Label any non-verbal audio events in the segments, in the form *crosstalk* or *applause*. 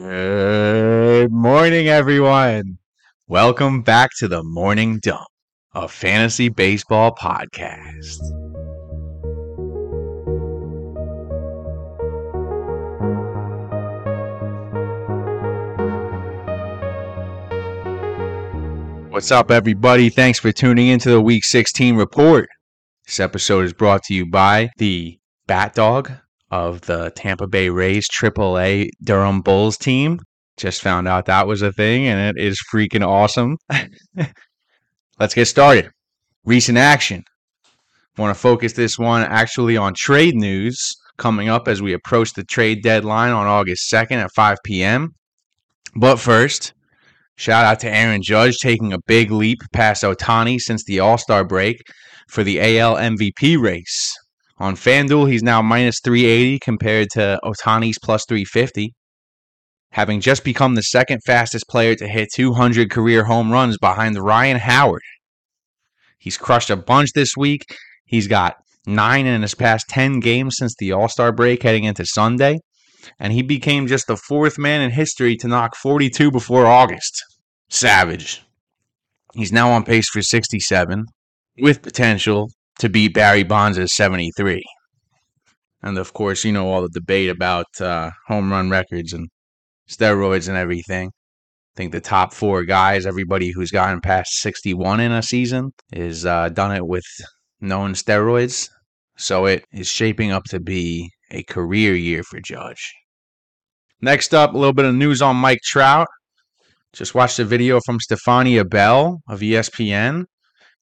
Good morning, everyone. Welcome back to the Morning Dump, a fantasy baseball podcast. What's up, everybody? Thanks for tuning into the Week 16 report. This episode is brought to you by the Bat Dog of the Tampa Bay Rays AAA Durham Bulls team. Just found out that was a thing, and it is freaking awesome. *laughs* Let's get started. Recent action. Want to focus this one actually on trade news coming up as we approach the trade deadline on August 2nd at 5 p.m. But first, shout out to Aaron Judge taking a big leap past Ohtani since the All Star break for the AL MVP race. On FanDuel, he's now minus 380 compared to Ohtani's plus 350, having just become the second fastest player to hit 200 career home runs behind Ryan Howard. He's crushed a bunch this week. He's got nine in his past 10 games since the All Star break heading into Sunday, and he became just the fourth man in history to knock 42 before August. Savage. He's now on pace for 67, with potential to beat Barry Bonds' at 73. And of course, you know all the debate about uh, home run records and steroids and everything. I think the top four guys, everybody who's gotten past 61 in a season, is uh, done it with known steroids. So it is shaping up to be a career year for Judge. Next up, a little bit of news on Mike Trout. Just watched a video from Stephania Bell of ESPN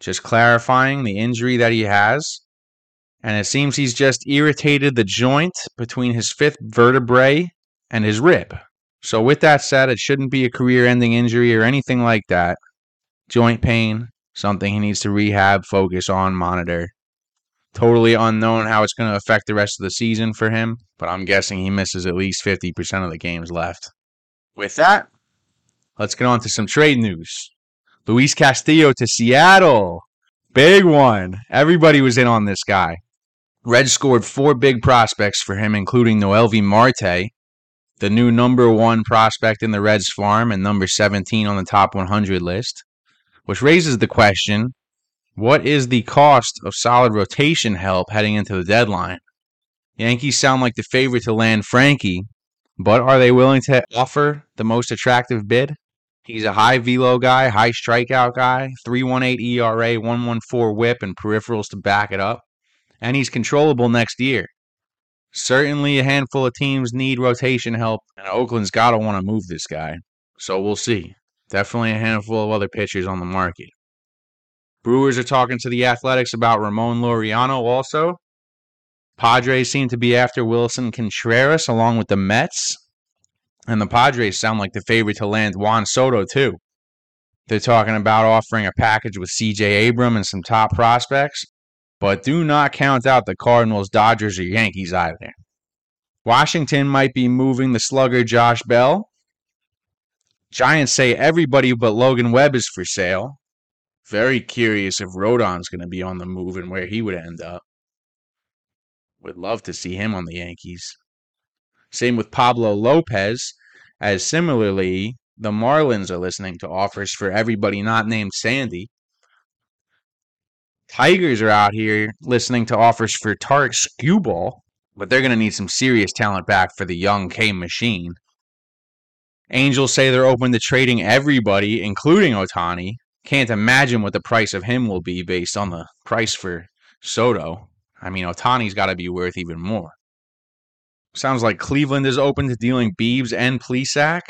just clarifying the injury that he has. And it seems he's just irritated the joint between his fifth vertebrae and his rib. So, with that said, it shouldn't be a career ending injury or anything like that. Joint pain, something he needs to rehab, focus on, monitor. Totally unknown how it's going to affect the rest of the season for him, but I'm guessing he misses at least 50% of the games left. With that, let's get on to some trade news. Luis Castillo to Seattle. Big one. Everybody was in on this guy. Reds scored four big prospects for him, including Noelvi Marte, the new number one prospect in the Reds farm and number 17 on the top 100 list, which raises the question what is the cost of solid rotation help heading into the deadline? Yankees sound like the favorite to land Frankie, but are they willing to offer the most attractive bid? He's a high velo guy, high strikeout guy, 318 ERA, 114 whip, and peripherals to back it up. And he's controllable next year. Certainly, a handful of teams need rotation help, and Oakland's got to want to move this guy. So we'll see. Definitely a handful of other pitchers on the market. Brewers are talking to the Athletics about Ramon Laureano also. Padres seem to be after Willson Contreras along with the Mets. And the Padres sound like the favorite to land Juan Soto, too. They're talking about offering a package with CJ Abram and some top prospects, but do not count out the Cardinals, Dodgers, or Yankees either. Washington might be moving the slugger Josh Bell. Giants say everybody but Logan Webb is for sale. Very curious if Rodon's going to be on the move and where he would end up. Would love to see him on the Yankees. Same with Pablo Lopez, as similarly, the Marlins are listening to offers for everybody not named Sandy. Tigers are out here listening to offers for Tarik Skubal, but they're going to need some serious talent back for the young K machine. Angels say they're open to trading everybody, including Ohtani. Can't imagine what the price of him will be based on the price for Soto. I mean, Ohtani's got to be worth even more. Sounds like Cleveland is open to dealing Beebs and Plesac.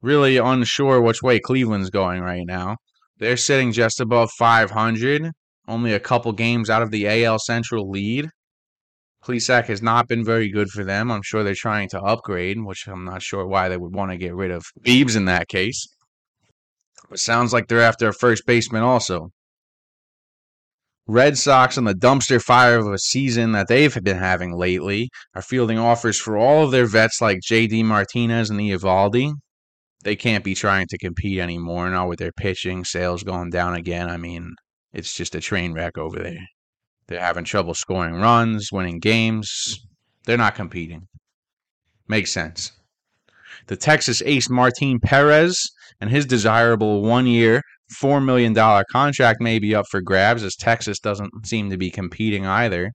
Really unsure which way Cleveland's going right now. They're sitting just above 500, only a couple games out of the AL Central lead. Plesac has not been very good for them. I'm sure they're trying to upgrade, which I'm not sure why they would want to get rid of Beebs in that case. But sounds like they're after a first baseman also. Red Sox on the dumpster fire of a season that they've been having lately are fielding offers for all of their vets like JD Martinez and Eovaldi. They can't be trying to compete anymore now with their pitching sales going down again. I mean, it's just a train wreck over there. They're having trouble scoring runs, winning games. They're not competing. Makes sense. The Texas ace Martin Perez and his desirable one year, $4 million contract may be up for grabs as Texas doesn't seem to be competing either.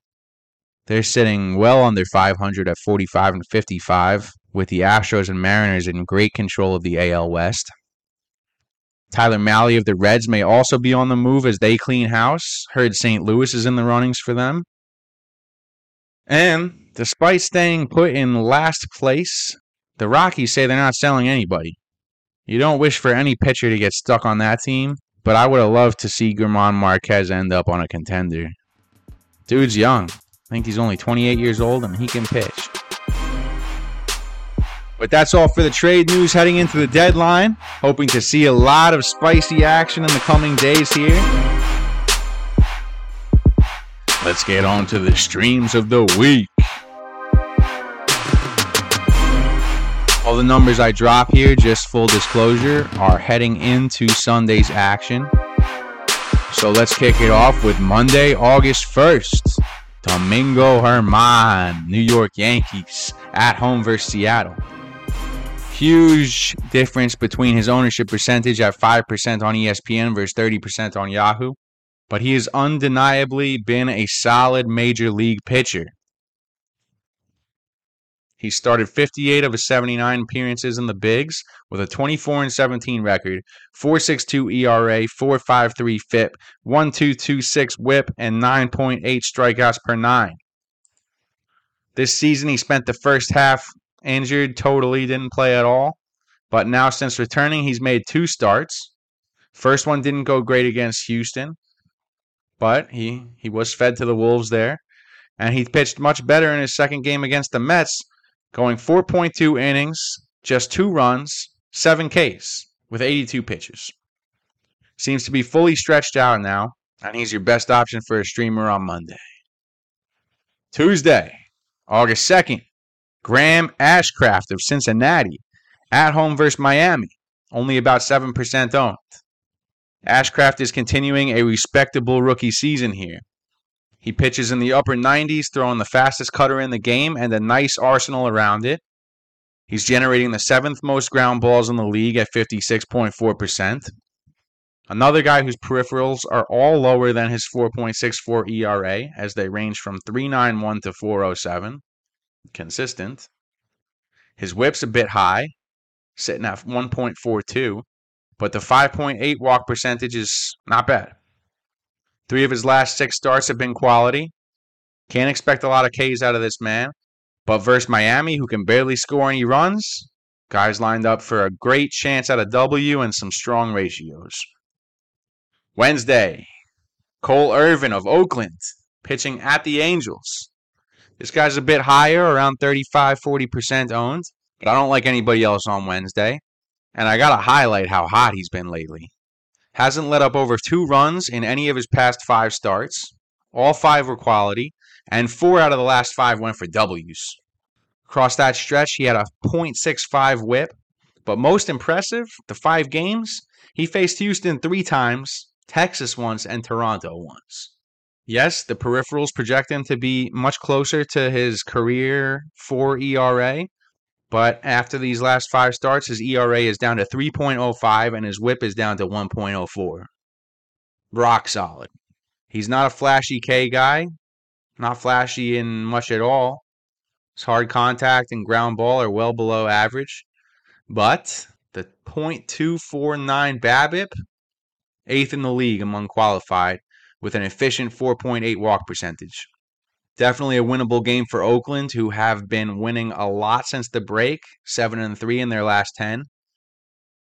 They're sitting well under 500 at 45 and 55, with the Astros and Mariners in great control of the AL West. Tyler Mahle of the Reds may also be on the move as they clean house. Heard St. Louis is in the runnings for them. And despite staying put in last place, the Rockies say they're not selling anybody. You don't wish for any pitcher to get stuck on that team, but I would have loved to see German Marquez end up on a contender. Dude's young. I think he's only 28 years old and he can pitch. But that's all for the trade news heading into the deadline. Hoping to see a lot of spicy action in the coming days here. Let's get on to the streams of the week. All the numbers I drop here, just full disclosure, are heading into Sunday's action. So let's kick it off with Monday, August 1st. Domingo Germán, New York Yankees, at home versus Seattle huge difference between his ownership percentage at 5% on ESPN versus 30% on Yahoo. But he has undeniably been a solid major league pitcher. He started 58 of his 79 appearances in the bigs with a 24 and 17 record, 4.62 ERA, 4.53 FIP, 1.226 WHIP, and 9.8 strikeouts per nine. This season, he spent the first half injured totally, didn't play at all. But now, since returning, he's made two starts. First one didn't go great against Houston, but he, he was fed to the Wolves there. And he pitched much better in his second game against the Mets, going 4.2 innings, just two runs, seven Ks with 82 pitches. Seems to be fully stretched out now, and he's your best option for a streamer on Monday. Tuesday, August 2nd, Graham Ashcraft of Cincinnati at home versus Miami, only about 7% owned. Ashcraft is continuing a respectable rookie season here. He pitches in the upper 90s, throwing the fastest cutter in the game and a nice arsenal around it. He's generating the seventh most ground balls in the league at 56.4%. Another guy whose peripherals are all lower than his 4.64 ERA, as they range from 391 to 407 consistent. His whip's a bit high, sitting at 1.42, but the 5.8 walk percentage is not bad. Three of his last six starts have been quality. Can't expect a lot of Ks out of this man. But versus Miami, who can barely score any runs, guys lined up for a great chance at a W and some strong ratios. Wednesday, Cole Irvin of Oakland pitching at the Angels. This guy's a bit higher, around 35, 40% owned, but I don't like anybody else on Wednesday. And I got to highlight how hot he's been lately. Hasn't let up over two runs in any of his past five starts. All five were quality, and four out of the last five went for W's. Across that stretch, he had a .65 whip, but most impressive, the five games, he faced Houston three times, Texas once, and Toronto once. Yes, the peripherals project him to be much closer to his career 4 ERA, but after these last five starts, his ERA is down to 3.05 and his whip is down to 1.04. Rock solid. He's not a flashy K guy, not flashy in much at all. His hard contact and ground ball are well below average, but the .249 BABIP, eighth in the league among qualified, with an efficient 4.8 walk percentage. Definitely a winnable game for Oakland, who have been winning a lot since the break, 7 and 3 in their last 10.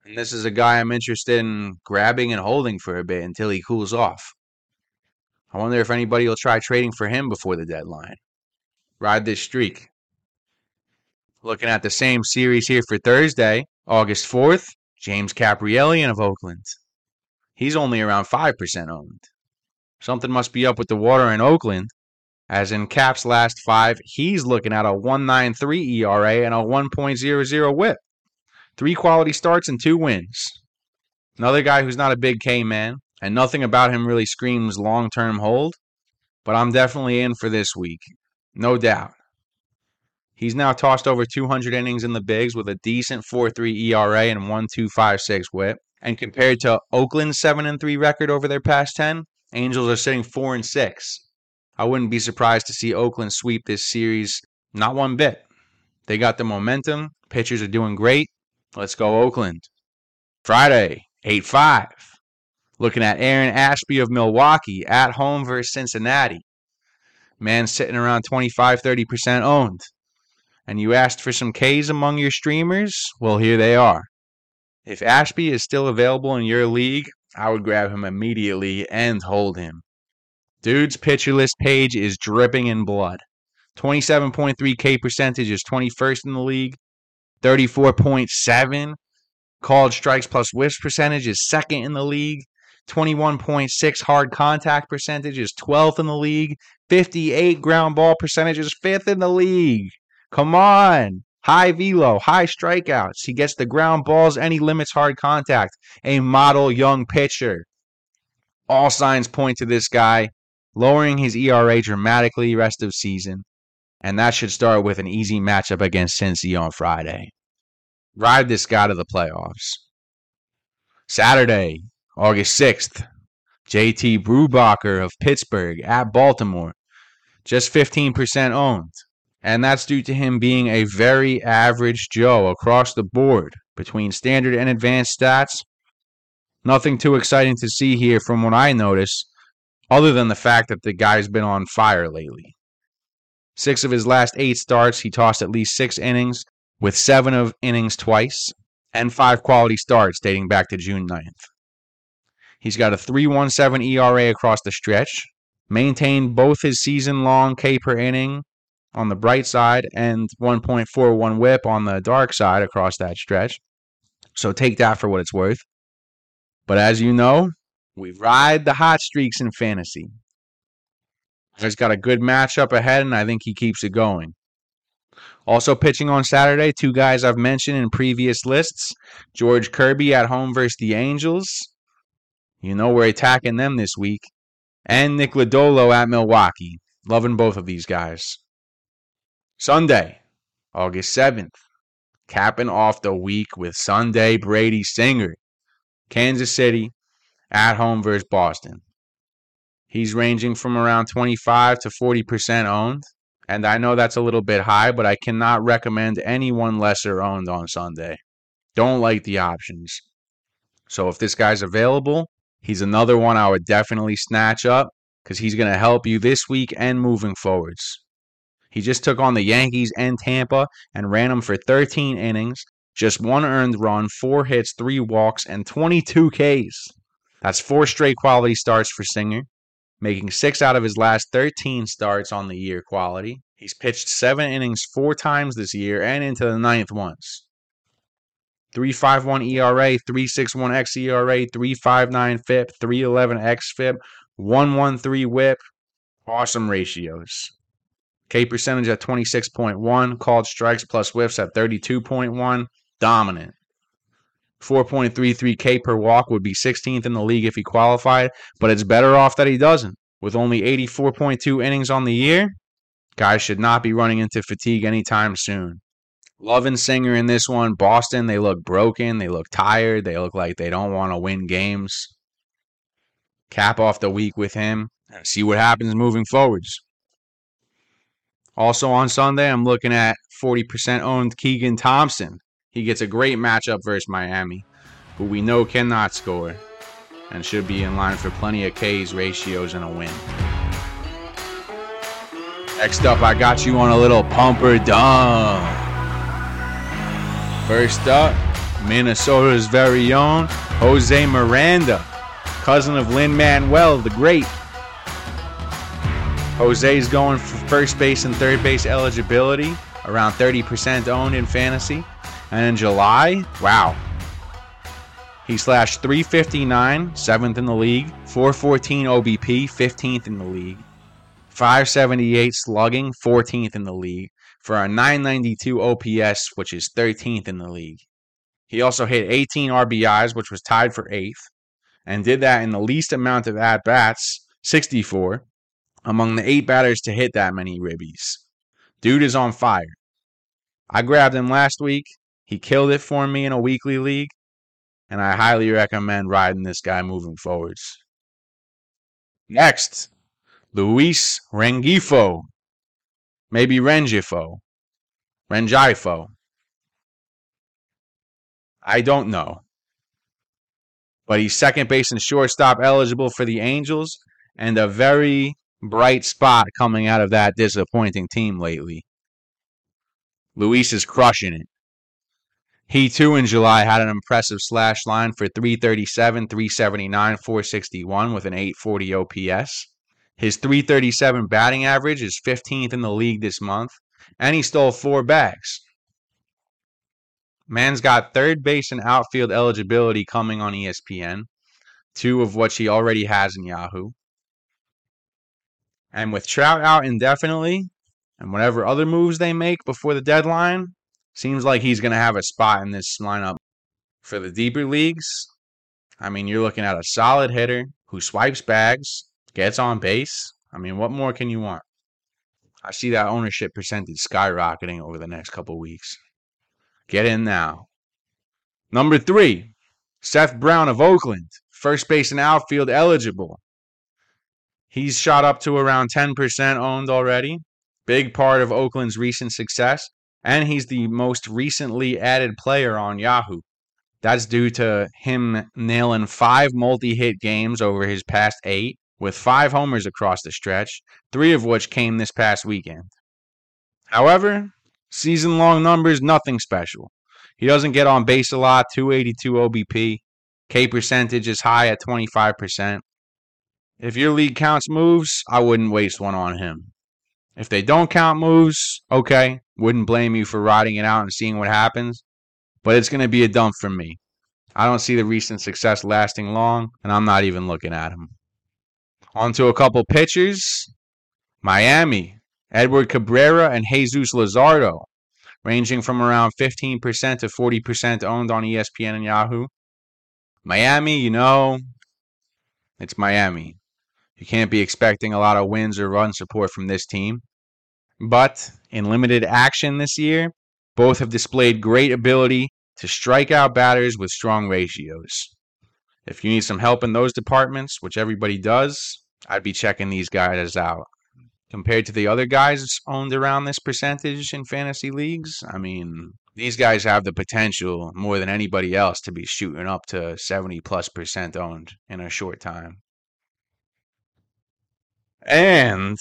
And this is a guy I'm interested in grabbing and holding for a bit until he cools off. I wonder if anybody will try trading for him before the deadline. Ride this streak. Looking at the same series here for Thursday, August 4th, James Kaprielian of Oakland. He's only around 5% owned. Something must be up with the water in Oakland. As in Cap's last five, he's looking at a 1.93 ERA and a 1.00 whip. Three quality starts and two wins. Another guy who's not a big K man, and nothing about him really screams long term hold, but I'm definitely in for this week. No doubt. He's now tossed over 200 innings in the bigs with a decent 4.3 ERA and 1.256 WHIP. And compared to Oakland's 7 and 3 record over their past 10, Angels are sitting 4 and 6. I wouldn't be surprised to see Oakland sweep this series not one bit. They got the momentum, pitchers are doing great. Let's go Oakland. Friday, 8 5. Looking at Aaron Ashby of Milwaukee at home versus Cincinnati. Man sitting around 25 30% owned. And you asked for some K's among your streamers? Well, here they are. If Ashby is still available in your league, I would grab him immediately and hold him. Dude's pitcher list page is dripping in blood. 27.3 K percentage is 21st in the league. 34.7 called strikes plus whiffs percentage is second in the league. 21.6 hard contact percentage is 12th in the league. 58 ground ball percentage is fifth in the league. Come on high velo, high strikeouts. He gets the ground balls and he limits hard contact. A model young pitcher. All signs point to this guy lowering his ERA dramatically rest of season, and that should start with an easy matchup against Cincy on Friday. Ride this guy to the playoffs. Saturday, August 6th, JT Brubaker of Pittsburgh at Baltimore, just 15% owned and that's due to him being a very average Joe across the board between standard and advanced stats. Nothing too exciting to see here from what I notice, other than the fact that the guy's been on fire lately. Six of his last eight starts, he tossed at least six innings, with seven of innings twice, and five quality starts dating back to June 9th. He's got a 3.17 ERA across the stretch, maintained both his season long K per inning on the bright side and 1.41 whip on the dark side across that stretch. So take that for what it's worth. But as you know, we ride the hot streaks in fantasy. He's got a good matchup ahead, and I think he keeps it going. Also pitching on Saturday, two guys I've mentioned in previous lists George Kirby at home versus the Angels. You know we're attacking them this week. And Nick Lodolo at Milwaukee. Loving both of these guys. Sunday, August 7th, capping off the week with Sunday Brady Singer, Kansas City, at home versus Boston. He's ranging from around 25 to 40% owned. And I know that's a little bit high, but I cannot recommend anyone lesser owned on Sunday. Don't like the options. So if this guy's available, he's another one I would definitely snatch up because he's going to help you this week and moving forwards. He just took on the Yankees and Tampa and ran them for 13 innings, just one earned run, four hits, three walks, and 22 Ks. That's four straight quality starts for Singer, making six out of his last 13 starts on the year quality. He's pitched seven innings four times this year and into the ninth once. 351 ERA, 361 xERA, 359 FIP, 311 xFIP, 113 WHIP. Awesome ratios. K percentage at 26.1, called strikes plus whiffs at 32.1, dominant. 4.33 K per walk would be 16th in the league if he qualified, but it's better off that he doesn't. With only 84.2 innings on the year, guys should not be running into fatigue anytime soon. Love and Singer in this one. Boston, they look broken. They look tired. They look like they don't want to win games. Cap off the week with him and see what happens moving forwards. Also on Sunday, I'm looking at 40% owned Keegan Thompson. He gets a great matchup versus Miami, who we know cannot score and should be in line for plenty of K's, ratios, and a win. Next up, I got you on a little pumper dump. First up, Minnesota's very own Jose Miranda, cousin of Lin-Manuel the Great. Jose's going for first base and third base eligibility, around 30% owned in fantasy. And in July, wow. He slashed 359, seventh in the league, 414 OBP, 15th in the league, 578 slugging, 14th in the league, for a 992 OPS, which is 13th in the league. He also hit 18 RBIs, which was tied for eighth, and did that in the least amount of at bats, 64, among the eight batters to hit that many ribbies. Dude is on fire. I grabbed him last week. He killed it for me in a weekly league, and I highly recommend riding this guy moving forwards. Next, Luis Rengifo. Maybe Rengifo. Rengifo. I don't know. But he's second base and shortstop eligible for the Angels and a very bright spot coming out of that disappointing team lately. Luis is crushing it. He too in July had an impressive slash line for 337, 379, 461 with an 840 OPS. His 337 batting average is 15th in the league this month, and he stole four bags. Man's got third base and outfield eligibility coming on ESPN, two of which he already has in Yahoo. And with Trout out indefinitely, and whatever other moves they make before the deadline, seems like he's going to have a spot in this lineup. For the deeper leagues, I mean, you're looking at a solid hitter who swipes bags, gets on base. I mean, what more can you want? I see that ownership percentage skyrocketing over the next couple weeks. Get in now. Number three, Seth Brown of Oakland, first base and outfield eligible. He's shot up to around 10% owned already. Big part of Oakland's recent success. And he's the most recently added player on Yahoo. That's due to him nailing five multi hit games over his past eight, with five homers across the stretch, three of which came this past weekend. However, Season long numbers, nothing special. He doesn't get on base a lot, 282 OBP. K percentage is high at 25%. If your league counts moves, I wouldn't waste one on him. If they don't count moves, okay, wouldn't blame you for riding it out and seeing what happens, but it's going to be a dump for me. I don't see the recent success lasting long, and I'm not even looking at him. On to a couple pitchers. Miami, Edward Cabrera and Jesus Luzardo, ranging from around 15% to 40% owned on ESPN and Yahoo. Miami, you know, it's Miami. You can't be expecting a lot of wins or run support from this team. But in limited action this year, both have displayed great ability to strike out batters with strong ratios. If you need some help in those departments, which everybody does, I'd be checking these guys out compared to the other guys owned around this percentage in fantasy leagues. I mean, these guys have the potential more than anybody else to be shooting up to 70 plus percent owned in a short time. And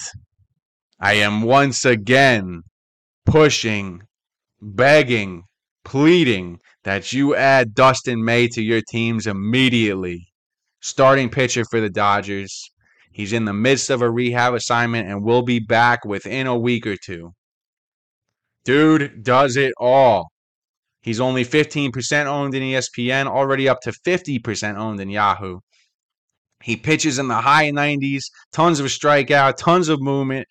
I am once again pushing, begging, pleading that you add Dustin May to your teams immediately. Starting pitcher for the Dodgers. He's in the midst of a rehab assignment and will be back within a week or two. Dude does it all. He's only 15% owned in ESPN, already up to 50% owned in Yahoo. He pitches in the high 90s, tons of strikeout, tons of movement,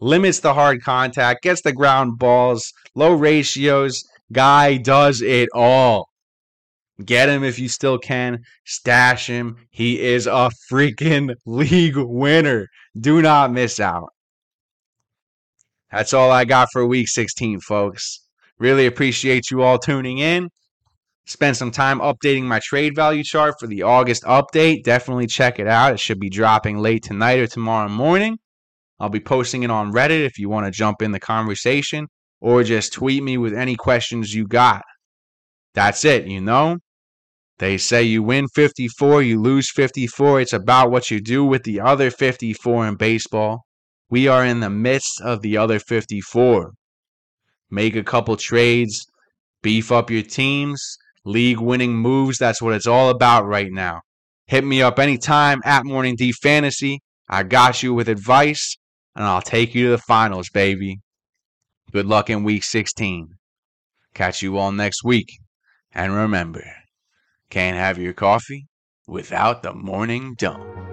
limits the hard contact, gets the ground balls, low ratios. Guy does it all. Get him if you still can. Stash him. He is a freaking *laughs* league winner. Do not miss out. That's all I got for week 16, folks. Really appreciate you all tuning in. Spend some time updating my trade value chart for the August update. Definitely check it out. It should be dropping late tonight or tomorrow morning. I'll be posting it on Reddit if you want to jump in the conversation or just tweet me with any questions you got. That's it, you know? They say you win 54, you lose 54. It's about what you do with the other 54 in baseball. We are in the midst of the other 54. Make a couple trades, beef up your teams, league winning moves. That's what it's all about right now. Hit me up anytime at Morning D Fantasy. I got you with advice, and I'll take you to the finals, baby. Good luck in week 16. Catch you all next week. And remember, can't have your coffee without the morning dome.